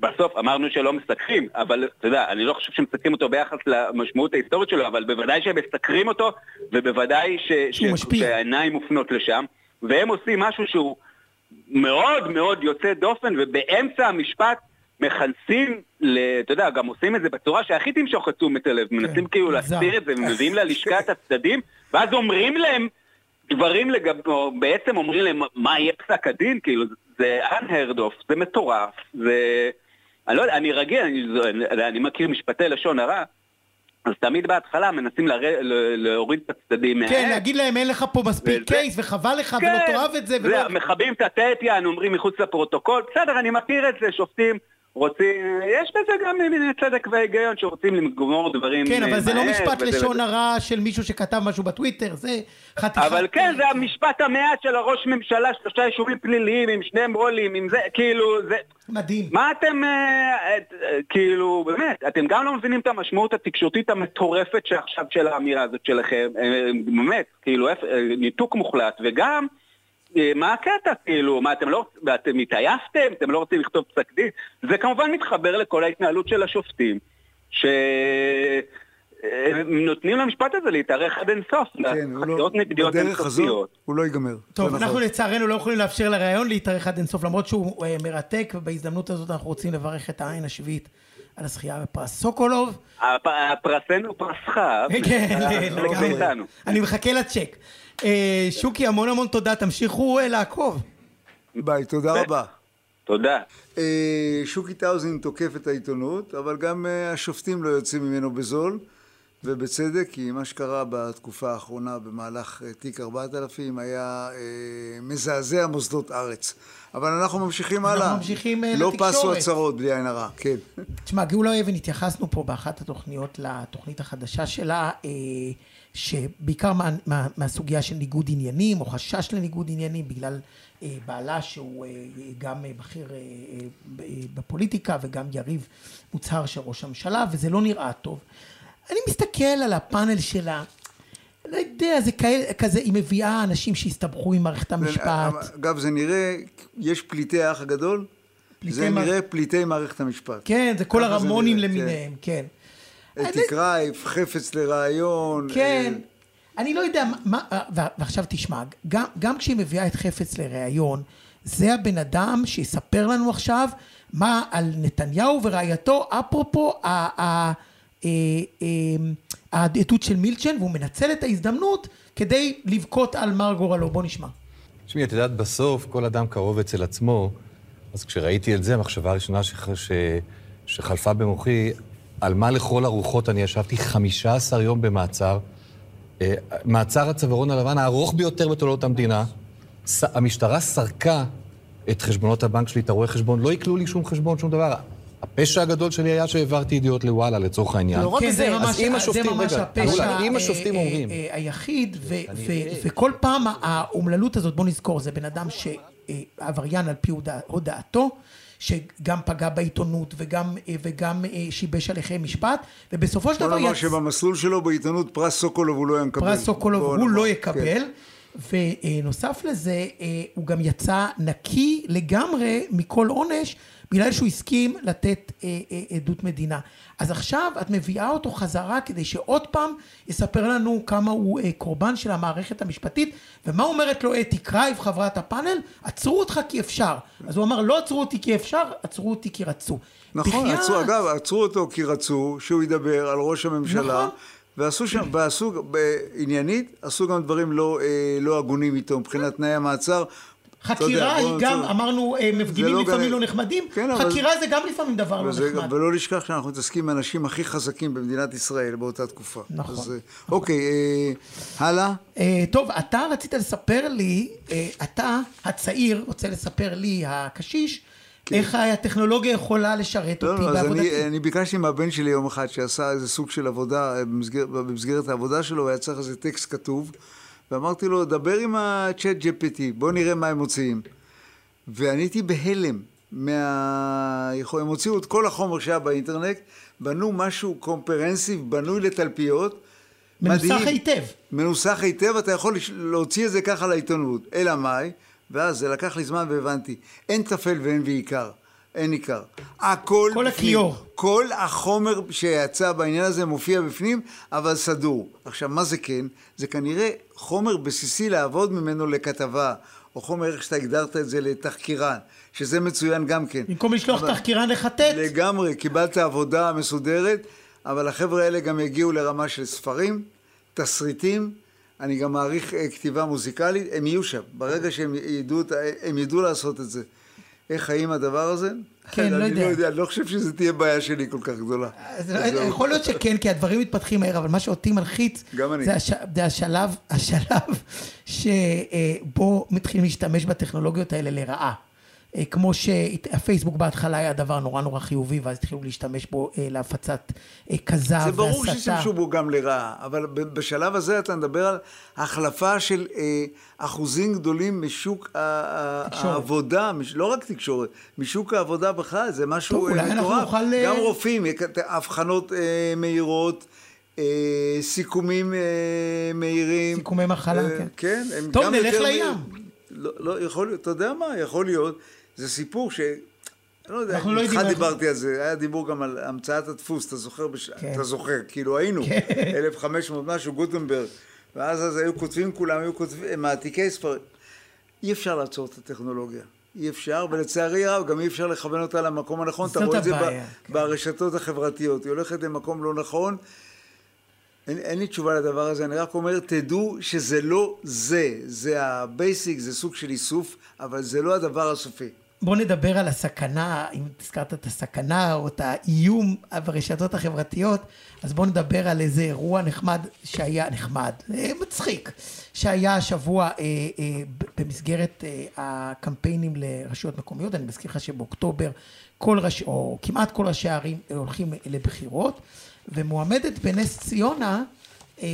בסוף אמרנו שלא מסקרים, אבל אתה יודע, אני לא חושב שמסקרים אותו ביחס למשמעות ההיסטורית שלו, אבל בוודאי שהם מסקרים אותו, ובוודאי ש, ש. שהעיניים מופנות לשם, והם עושים משהו שהוא מאוד מאוד יוצא דופן, ובאמצע המשפט מכנסים, אתה יודע, גם עושים את זה בצורה שהכי תמשוך את תשומת הלב, מנסים כאילו כן. להסתיר את זה, ומביאים ללשכה <laughs> את הצדדים, ואז אומרים להם דברים לגב... או בעצם אומרים להם מה יהיה פסק הדין, כאילו, זה unheard of, זה מטורף, זה... אני לא יודע, אני רגיל, אני, זה- אני מכיר משפטי לשון הרע, אז תמיד בהתחלה מנסים לר... להוריד את הצדדים כן, מהעץ. להגיד להם אין לך פה מספיק וזה- קייס וחבל לך כן, ולא תאהב את זה. ולא... מכבים את הטטיאן, אומרים מחוץ לפרוטוקול, בסדר, אני מכיר את זה, שופטים רוצים, יש בזה גם צדק והיגיון שרוצים לגמור דברים כן, אבל זה לא משפט לשון הרע של מישהו שכתב משהו בטוויטר, זה חתיכת... אבל כן, זה המשפט המעט של הראש ממשלה, שלושה אישומים פליליים, עם שני רולים, עם זה, כאילו, זה... מדהים. מה אתם, אה, אה, כאילו, באמת, אתם גם לא מבינים את המשמעות התקשורתית המטורפת שעכשיו של האמירה הזאת שלכם, אה, באמת, כאילו, ניתוק מוחלט, וגם, מה הקטע, כאילו, מה אתם לא, אתם התעייפתם, אתם לא רוצים לכתוב פסק דין? זה כמובן מתחבר לכל ההתנהלות של השופטים, ש... אה, נותנים למשפט הזה להתארך עד אינסוף, כן, לא... חקירות נגדיות אינסופיות. הוא לא ייגמר. טוב, זה נכון. אנחנו לצערנו לא יכולים לאפשר לראיון להתארך עד אינסוף, למרות שהוא אה, מרתק, ובהזדמנות הזאת אנחנו רוצים לברך את העין השביעית על הזכייה בפרס סוקולוב. הפ- פרסנו פרסך, <laughs> כן, לגמרי. אני מחכה לצ'ק. אה, שוקי, המון המון תודה, תמשיכו אה, לעקוב. ביי, תודה רבה. תודה. אה, שוקי טאוזין תוקף את העיתונות, אבל גם השופטים לא יוצאים ממנו בזול. ובצדק, כי מה שקרה בתקופה האחרונה במהלך אה, תיק 4000 היה אה, מזעזע מוסדות ארץ. אבל אנחנו ממשיכים אנחנו הלאה. ממשיכים, אה, לא לתקשורת. פסו הצהרות, בלי עין הרע, כן. תשמע, גאולה אבן, התייחסנו פה באחת התוכניות לתוכנית החדשה שלה, אה, שבעיקר מה, מה, מהסוגיה של ניגוד עניינים, או חשש לניגוד עניינים, בגלל אה, בעלה שהוא אה, גם אה, בכיר אה, אה, אה, בפוליטיקה וגם יריב מוצהר של ראש הממשלה, וזה לא נראה טוב. אני מסתכל על הפאנל שלה, לא יודע, זה כאלה, כזה, היא מביאה אנשים שהסתבכו עם מערכת המשפט. אגב, זה נראה, יש פליטי האח הגדול? זה מה- נראה פליטי מערכת המשפט. כן, זה כל ככה זה הרמונים נראה, כן. למיניהם, כן. אתי קרייף, חפץ לרעיון. כן. אה, אני לא יודע, מה, ו- ועכשיו תשמע, גם, גם כשהיא מביאה את חפץ לראיון, זה הבן אדם שיספר לנו עכשיו מה על נתניהו ורעייתו, אפרופו ה- ה- אה, אה, העדות של מילצ'ן, והוא מנצל את ההזדמנות כדי לבכות על מר גורלו. בוא נשמע. תשמעי, את יודעת, בסוף כל אדם קרוב אצל עצמו, אז כשראיתי את זה, המחשבה הראשונה שח... ש... שחלפה במוחי, על מה לכל הרוחות אני ישבתי 15 יום במעצר, אה, מעצר הצווארון הלבן הארוך ביותר בתולדות המדינה. המשטרה סרקה את חשבונות הבנק שלי, את הרואי חשבון, לא עיקלו לי שום חשבון, שום דבר. הפשע הגדול שלי היה שהעברתי ידיעות לוואלה, לצורך העניין. לא רק כן, זה, זה אז ממש, אם זה השופטים- ממש רגע, הפשע אם אה, השופטים אה, אומרים- אה, היחיד, וכל פעם האומללות הזאת, בוא נזכור, זה בן אדם שעבריין על פי הודע- הודעתו, שגם פגע בעיתונות וגם, וגם שיבש הליכי משפט, ובסופו של בוא דבר נאמר יצ- שבמסלול שלו בעיתונות פרס סוקולוב הוא לא היה מקבל. פרס סוקולוב בוא הוא נאמר, לא כן. יקבל. ונוסף לזה, הוא גם יצא נקי לגמרי מכל עונש, בגלל שהוא הסכים לתת אה, אה, עדות מדינה. אז עכשיו את מביאה אותו חזרה כדי שעוד פעם יספר לנו כמה הוא אה, קורבן של המערכת המשפטית, ומה אומרת לו אתי קרייב, חברת הפאנל? עצרו אותך כי אפשר. אז הוא אמר, לא עצרו אותי כי אפשר, עצרו אותי כי רצו. נכון, בחייאת. עצרו, אגב, עצרו אותו כי רצו שהוא ידבר על ראש הממשלה. נכון. ועשו שם, ועשו, בעניינית, עשו גם דברים לא, אה, לא הגונים איתו מבחינת תנאי המעצר. חקירה היא גם. אמרנו, אה, מפגינים לא לפעמים לא נחמדים, כן, חקירה זה גם לפעמים דבר לא נחמד. ולא לשכח שאנחנו מתעסקים עם האנשים הכי חזקים במדינת ישראל באותה תקופה. נכון. אה, אוקיי, אה, הלאה. אה, טוב, אתה רצית לספר לי, אתה הצעיר רוצה לספר לי, הקשיש, איך הטכנולוגיה יכולה לשרת כן. לא, אותי לא, אז בעבודתי. אני, אני ביקשתי מהבן שלי יום אחד שעשה איזה סוג של עבודה אה, במסגר, במסגרת העבודה שלו, היה צריך איזה טקסט כתוב, ואמרתי לו, דבר עם ה-chat GPT, בוא נראה מה הם מוציאים. ואני הייתי בהלם מה... הם הוציאו את כל החומר שהיה באינטרנט, בנו משהו קומפרנסיב, בנוי לתלפיות. מנוסח מדהים. היטב. מנוסח היטב, אתה יכול להוציא את זה ככה לעיתונות. אלא מאי? ואז זה לקח לי זמן והבנתי. אין טפל ואין ועיקר. אין עיקר. הכל כל. הכיור. כל החומר שיצא בעניין הזה מופיע בפנים, אבל סדור. עכשיו, מה זה כן? זה כנראה חומר בסיסי לעבוד ממנו לכתבה, או חומר, איך שאתה הגדרת את זה, לתחקירן, שזה מצוין גם כן. במקום לשלוח אבל- תחקירן לחטט, לגמרי, קיבלת עבודה מסודרת, אבל החבר'ה האלה גם יגיעו לרמה של ספרים, תסריטים, אני גם מעריך אה, כתיבה מוזיקלית, הם יהיו שם. ברגע שהם ידעו, הם ידעו לעשות את זה. איך חיים הדבר הזה? כן, לא אני יודע. לא יודע, אני לא חושב שזו תהיה בעיה שלי כל כך גדולה. זהו. יכול להיות שכן, כי הדברים מתפתחים מהר, אבל מה שאותי מלחיץ, אני. זה, הש... זה השלב, השלב שבו מתחילים להשתמש בטכנולוגיות האלה לרעה. אה, כמו שהפייסבוק בהתחלה היה דבר נורא נורא חיובי, ואז התחילו להשתמש בו אה, להפצת אה, כזב והסתה. זה ברור שהשתמשו בו גם לרעה, אבל בשלב הזה אתה מדבר על החלפה של אחוזים גדולים משוק תקשורת. העבודה, לא רק תקשורת, משוק העבודה בכלל, זה משהו טוב, אולי אה, אנחנו מטורף. נוכל, גם רופאים, אה, מהירות, סיכומים מהירים. סיכומי מחלה, כן. כן, הם טוב, גם נלך יותר לים. מהיר. לא, לא, יכול להיות, אתה יודע מה, יכול להיות, זה סיפור ש... לא יודע, אנחנו לא איתך יודעים איך- דיברתי על זה, היה דיבור גם על המצאת הדפוס, אתה זוכר? בש... כן. אתה זוכר, כאילו היינו, 1500 משהו, גוטנברג, ואז אז היו כותבים כולם, היו כותבים, מעתיקי ספרים. אי אפשר לעצור את הטכנולוגיה. אי אפשר, ולצערי הרב, גם אי אפשר לכוון אותה למקום הנכון. אתה רואה את זה ב- כן. ברשתות החברתיות. היא הולכת למקום לא נכון. אין, אין לי תשובה לדבר הזה, אני רק אומר, תדעו שזה לא זה. זה ה basic, זה סוג של איסוף, אבל זה לא הדבר הסופי. בוא נדבר על הסכנה, אם הזכרת את הסכנה או את האיום ברשתות החברתיות, אז בוא נדבר על איזה אירוע נחמד שהיה, נחמד, אה, מצחיק, שהיה השבוע אה, אה, במסגרת אה, הקמפיינים לרשויות מקומיות, אני מזכיר לך שבאוקטובר כל ראשי, או כמעט כל ראשי הערים הולכים לבחירות, ומועמדת בנס ציונה, אה,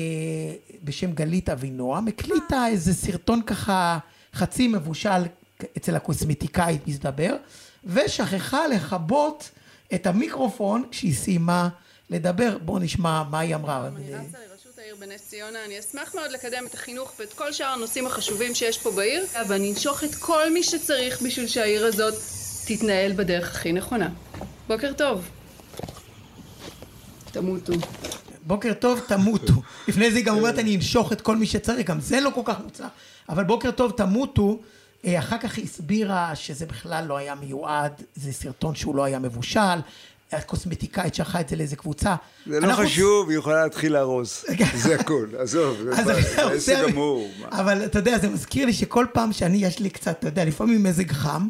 בשם גלית אבינועם, הקליטה איזה סרטון ככה חצי מבושל אצל הקוסמטיקאית מסתבר, ושכחה לכבות את המיקרופון כשהיא סיימה לדבר. בואו נשמע מה היא אמרה. העיר בנס ציונה, אני אשמח מאוד לקדם את החינוך ואת כל שאר הנושאים החשובים שיש פה בעיר, ואני אנשוך את כל מי שצריך בשביל שהעיר הזאת תתנהל בדרך הכי נכונה. בוקר טוב. תמותו. בוקר טוב, תמותו. לפני זה היא גם אומרת, אני אנשוך את כל מי שצריך, גם זה לא כל כך מוצלח. אבל בוקר טוב, תמותו. אה, אחר כך היא הסבירה שזה בכלל לא היה מיועד, זה סרטון שהוא לא היה מבושל, הקוסמטיקאית שלחה את זה לאיזה קבוצה. זה לא חשוב, היא יכולה להתחיל לארוז, <laughs> זה הכל, עזוב, זה עסק גמור. אבל אתה יודע, זה מזכיר לי שכל פעם שאני, יש לי קצת, אתה יודע, לפעמים מזג חם,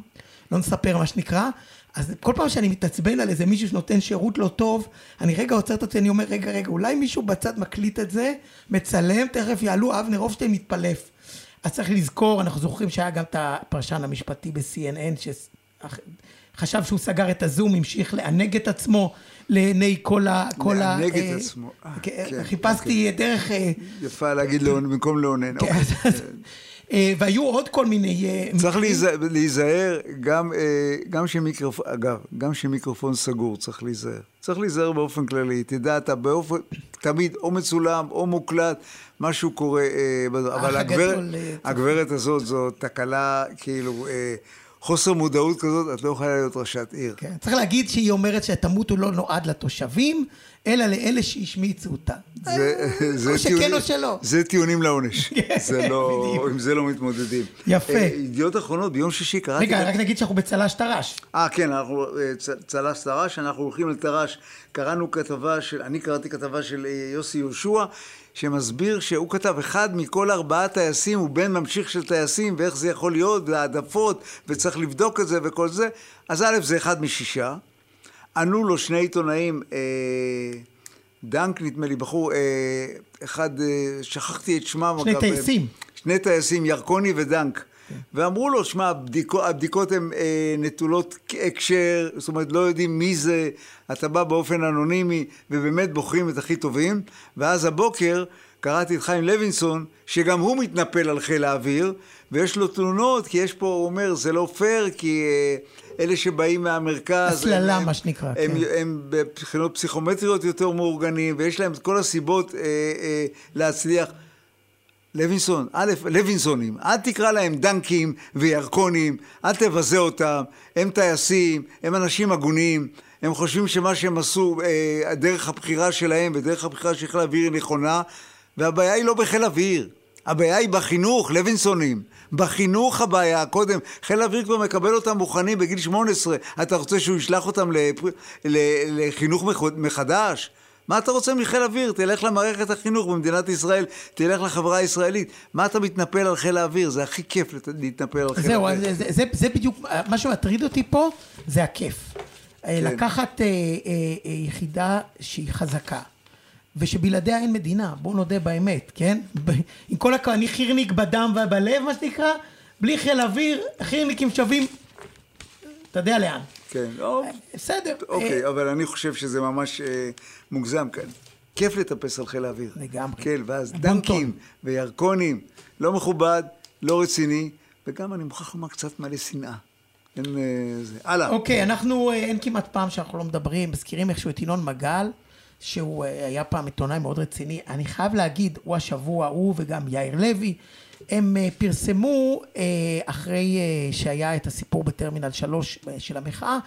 לא נספר מה שנקרא, אז כל פעם שאני מתעצבן על איזה מישהו שנותן שירות לא טוב, אני רגע עוצר את עצמי, אני אומר, רגע, רגע, אולי מישהו בצד מקליט את זה, מצלם, תכף יעלו אבנר הופשטיין מתפלף. אז צריך לזכור, אנחנו זוכרים שהיה גם את הפרשן המשפטי ב-CNN, שחשב שהוא סגר את הזום, המשיך לענג את עצמו לעיני כל ה... לענג את אה, עצמו. אה, כן, חיפשתי אוקיי. דרך... אה, יפה להגיד במקום לאונן. אוקיי. והיו עוד כל מיני... צריך להיזהר, גם שמיקרופון, אגב, גם שמיקרופון סגור צריך להיזהר. צריך להיזהר באופן כללי. תדע, אתה באופן, תמיד או מצולם או מוקלט. משהו קורה, אה, אבל הגברת, אה, הגברת הזאת זו תקלה, כאילו, אה, חוסר מודעות כזאת, את לא יכולה להיות ראשת עיר. כן, צריך להגיד שהיא אומרת שהתמות הוא לא נועד לתושבים, אלא לאלה שהשמיצו אותה. זה, זה או טיעונים, שכן או שלא. זה טיעונים לעונש. <laughs> כן, זה לא, עם זה לא מתמודדים. יפה. ידיעות אחרונות, ביום שישי קראתי... רגע, רק נגיד שאנחנו בצל"ש טר"ש. אה, כן, אנחנו צל"ש טר"ש, אנחנו הולכים לטר"ש, קראנו כתבה של, אני קראתי כתבה של יוסי יהושע. שמסביר שהוא כתב, אחד מכל ארבעה טייסים הוא בן ממשיך של טייסים, ואיך זה יכול להיות, והעדפות, וצריך לבדוק את זה וכל זה. אז א', זה אחד משישה. ענו לו שני עיתונאים, אה, דנק נדמה לי, בחור, אה, אחד, אה, שכחתי את שמם. שני טייסים. שני טייסים, ירקוני ודנק. ואמרו לו, שמע, הבדיקות, הבדיקות הן אה, נטולות הקשר, זאת אומרת, לא יודעים מי זה, אתה בא באופן אנונימי, ובאמת בוחרים את הכי טובים, ואז הבוקר קראתי את חיים לוינסון, שגם הוא מתנפל על חיל האוויר, ויש לו תלונות, כי יש פה, הוא אומר, זה לא פייר, כי אה, אלה שבאים מהמרכז... הסללה, מה שנקרא, הם, כן. הם, הם בבחינות פסיכומטריות יותר מאורגנים, ויש להם את כל הסיבות אה, אה, להצליח. לוינסון, א', לוינסונים, אל תקרא להם דנקים וירקונים, אל תבזה אותם, הם טייסים, הם אנשים הגונים, הם חושבים שמה שהם עשו, אה, דרך הבחירה שלהם ודרך הבחירה של חיל האוויר היא נכונה, והבעיה היא לא בחיל אוויר, הבעיה היא בחינוך, לוינסונים. בחינוך הבעיה, קודם, חיל האוויר כבר מקבל אותם מוכנים בגיל 18, אתה רוצה שהוא ישלח אותם לחינוך מחדש? מה אתה רוצה מחיל אוויר? תלך למערכת החינוך במדינת ישראל, תלך לחברה הישראלית. מה אתה מתנפל על חיל האוויר? זה הכי כיף להתנפל על חיל זהו, האוויר. זהו, זה, זה, זה בדיוק, מה שמטריד אותי פה זה הכיף. כן. לקחת אה, אה, אה, יחידה שהיא חזקה. ושבלעדיה אין מדינה, בואו נודה באמת, כן? <laughs> עם כל הכבוד, אני חירניק בדם ובלב, מה שנקרא, בלי חיל אוויר, חירניקים שווים, אתה יודע לאן. כן, לא, בסדר. אוקיי, אבל אני חושב שזה ממש מוגזם כאן. כיף לטפס על חיל האוויר. לגמרי. כן, ואז דנקים וירקונים, לא מכובד, לא רציני, וגם אני מוכרח לומר קצת מלא שנאה. אין זה. הלאה. אוקיי, אנחנו, אין כמעט פעם שאנחנו לא מדברים, מזכירים איכשהו את ינון מגל. שהוא היה פעם עיתונאי מאוד רציני. אני חייב להגיד, הוא השבוע, הוא וגם יאיר לוי, הם פרסמו, אחרי שהיה את הסיפור בטרמינל 3 של המחאה,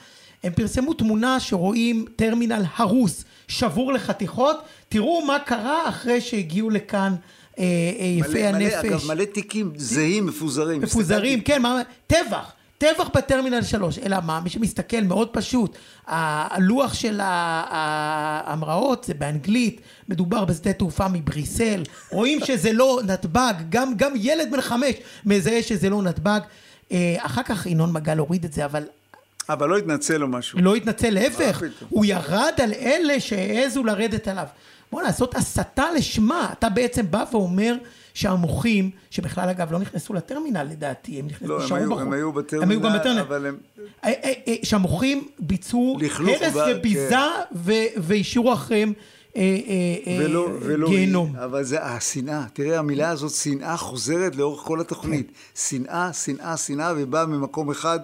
הם פרסמו תמונה שרואים טרמינל הרוס, שבור לחתיכות, תראו מה קרה אחרי שהגיעו לכאן אה, אה, יפי הנפש. מלא, אגב, מלא תיקים זהים, מפוזרים. מפוזרים, כן, מה, טבח. טבח בטרמינל 3, אלא מה? מי שמסתכל מאוד פשוט, הלוח של ההמראות זה באנגלית, מדובר בשדה תעופה מבריסל, רואים שזה לא נתב"ג, גם, גם ילד בן חמש מזהה שזה לא נתב"ג. אה, אחר כך ינון מגל הוריד את זה, אבל אבל לא התנצל או משהו. לא התנצל, להפך? הוא ירד על אלה שהעזו לרדת עליו. בוא'נה, זאת הסתה לשמה. אתה בעצם בא ואומר שהמוחים, שבכלל אגב לא נכנסו לטרמינל לדעתי, הם נכנסו, לא, נשארו בחוץ. הם היו בטרמינל, הם היו גם בטרמינל. אבל הם- אה, אה, אה, שהמוחים ביצעו הרס כן. וביזה ו- והשאירו אחריהם ולא, ולא גיהנום. אבל זה השנאה. תראה, המילה הזאת, שנאה, חוזרת לאורך כל התוכנית. שנאה, שנאה, שנאה, ובאה ממקום אחד,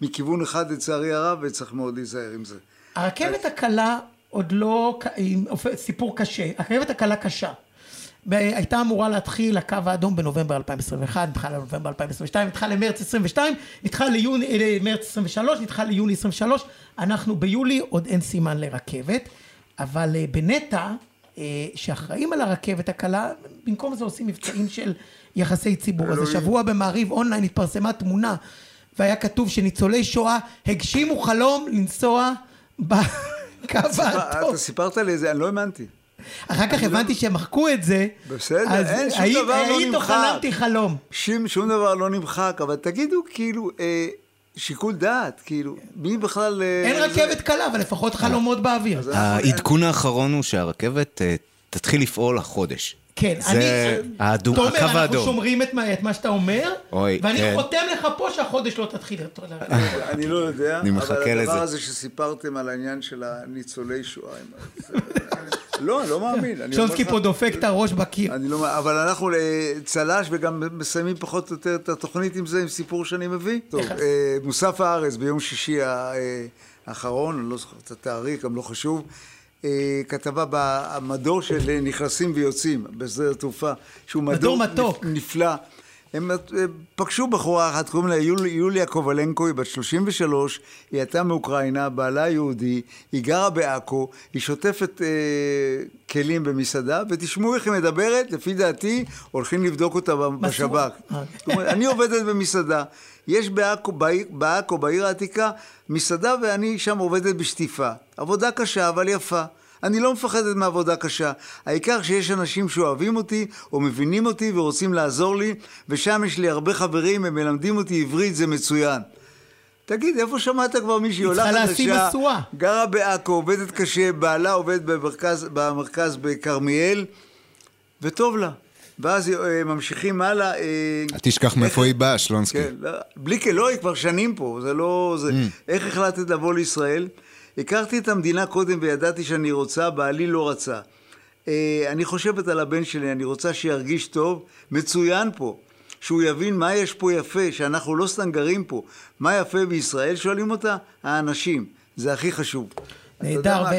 מכיוון אחד, לצערי הרב, וצריך מאוד להיזהר עם זה. הרכבת הקלה עוד לא, סיפור קשה, הרכבת הקלה קשה. הייתה אמורה להתחיל הקו האדום בנובמבר 2021, נדחה לנובמבר 2022, נדחה למרץ 22, נדחה ליוני, אה, למרץ 23, נדחה ליוני 23, אנחנו ביולי, עוד אין סימן לרכבת, אבל אה, בנת"ע, אה, שאחראים על הרכבת הקלה, במקום זה עושים מבצעים של יחסי ציבור. אז. השבוע במעריב אונליין התפרסמה תמונה, והיה כתוב שניצולי שואה הגשימו חלום לנסוע בקו האדום. אתה סיפרת לי את זה, אני לא האמנתי. אחר כך הבנתי שהם מחקו את זה. בסדר, אז אין שום היית- דבר לא היית או נמחק. חלמתי חלום. שום, שום דבר לא נמחק, אבל תגידו, כאילו, אה, שיקול דעת, כאילו, מי בכלל... אה, אין זה- רכבת קלה, אבל לפחות חלומות באוויר. העדכון האחרון הוא שהרכבת אה, תתחיל לפעול החודש. כן, זה אני... האדום- תומר, הקו אנחנו האדום. שומרים את מה- את מה שאתה אומר, אוי, ואני כן. חותם לך פה שהחודש לא תתחיל. <laughs> אני לא יודע, אני מחכה אבל הדבר לזה. הזה שסיפרתם על העניין של הניצולי שואה, זה- <laughs> לא, אני לא מאמין. אומר פה דופק את הראש בקיר. אני לא, מאמין, אבל אנחנו אה, צל"ש וגם מסיימים פחות או יותר את התוכנית עם זה, עם סיפור שאני מביא. טוב. אה, מוסף הארץ ביום שישי אה, האחרון, אני לא זוכר את התאריך, גם לא חשוב, כתבה במדור של אה, נכנסים ויוצאים בשדה התעופה, שהוא מדור מדור מתוק. נפ- נפלא. הם אה, פגשו בחורה אחת, קוראים לה יול, יוליה קובלנקו, היא בת 33, היא הייתה מאוקראינה, בעלה יהודי, היא גרה בעכו, היא שוטפת אה, כלים במסעדה, ותשמעו איך היא מדברת, לפי דעתי, הולכים לבדוק אותה בשב"כ. אה. אומרת, אני עובדת במסעדה, יש בעכו, בעיר- בעכו, בעיר העתיקה, מסעדה ואני שם עובדת בשטיפה. עבודה קשה, אבל יפה. אני לא מפחדת מעבודה קשה. העיקר שיש אנשים שאוהבים אותי, או מבינים אותי ורוצים לעזור לי, ושם יש לי הרבה חברים, הם מלמדים אותי עברית, זה מצוין. תגיד, איפה שמעת כבר מישהי היא עולה צריכה חדשה, להשיא משואה. גרה בעכו, עובדת קשה, בעלה עובד במרכז, במרכז בכרמיאל, וטוב לה. ואז אה, ממשיכים הלאה. אה, אל תשכח מאיפה היא באה, שלונסקי. כן, לא, בלי כלא, היא כבר שנים פה, זה לא... זה. איך החלטת לבוא לישראל? הכרתי את המדינה קודם וידעתי שאני רוצה, בעלי לא רצה. אה, אני חושבת על הבן שלי, אני רוצה שירגיש טוב, מצוין פה. שהוא יבין מה יש פה יפה, שאנחנו לא סתם גרים פה. מה יפה בישראל, שואלים אותה? האנשים. זה הכי חשוב. אתה יודע נהדר, מה,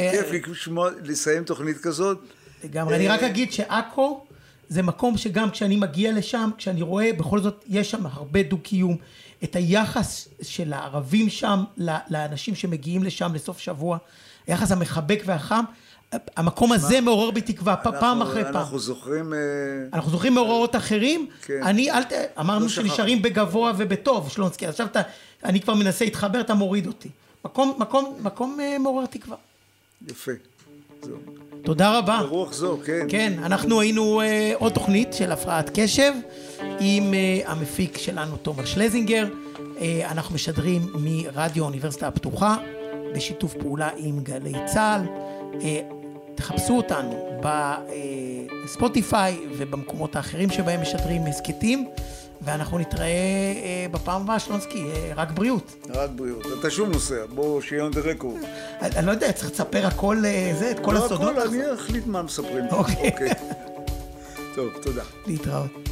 כיף לסיים תוכנית כזאת. לגמרי. אני רק אגיד שעכו זה מקום שגם כשאני מגיע לשם, כשאני רואה, בכל זאת, יש שם הרבה דו-קיום. את היחס של הערבים שם לאנשים שמגיעים לשם לסוף שבוע, היחס המחבק והחם, המקום הזה מעורר בי תקווה, פ- פעם אנחנו- אחרי פעם. אנחנו זוכרים... אה, אנחנו זוכרים מאורעות אחרים, כן. אני, אל ת... אמרנו לא. שנשארים בגבוה ובטוב, שלונסקי, עכשיו אתה, אני כבר מנסה להתחבר, אתה מוריד אותי. מקום, מקום, מקום אה, מעורר תקווה. יפה. זהו. תודה רבה. ברוח זו, כן. כן, אנחנו היינו אה, עוד תוכנית של הפרעת קשב עם אה, המפיק שלנו תומר שלזינגר. אה, אנחנו משדרים מרדיו האוניברסיטה הפתוחה בשיתוף פעולה עם גלי צה"ל. אה, תחפשו אותנו בספוטיפיי ובמקומות האחרים שבהם משדרים הסכתים, ואנחנו נתראה אה, בפעם הבאה, שלונסקי, אה, רק בריאות. רק בריאות. אתה שוב נוסע, בוא שיהיה on the record. אני לא יודע, צריך לספר הכל, אה, זה, את כל לא הסודות. הכל, אני אחליט מה מספרים. אוקיי. טוב, תודה. להתראות.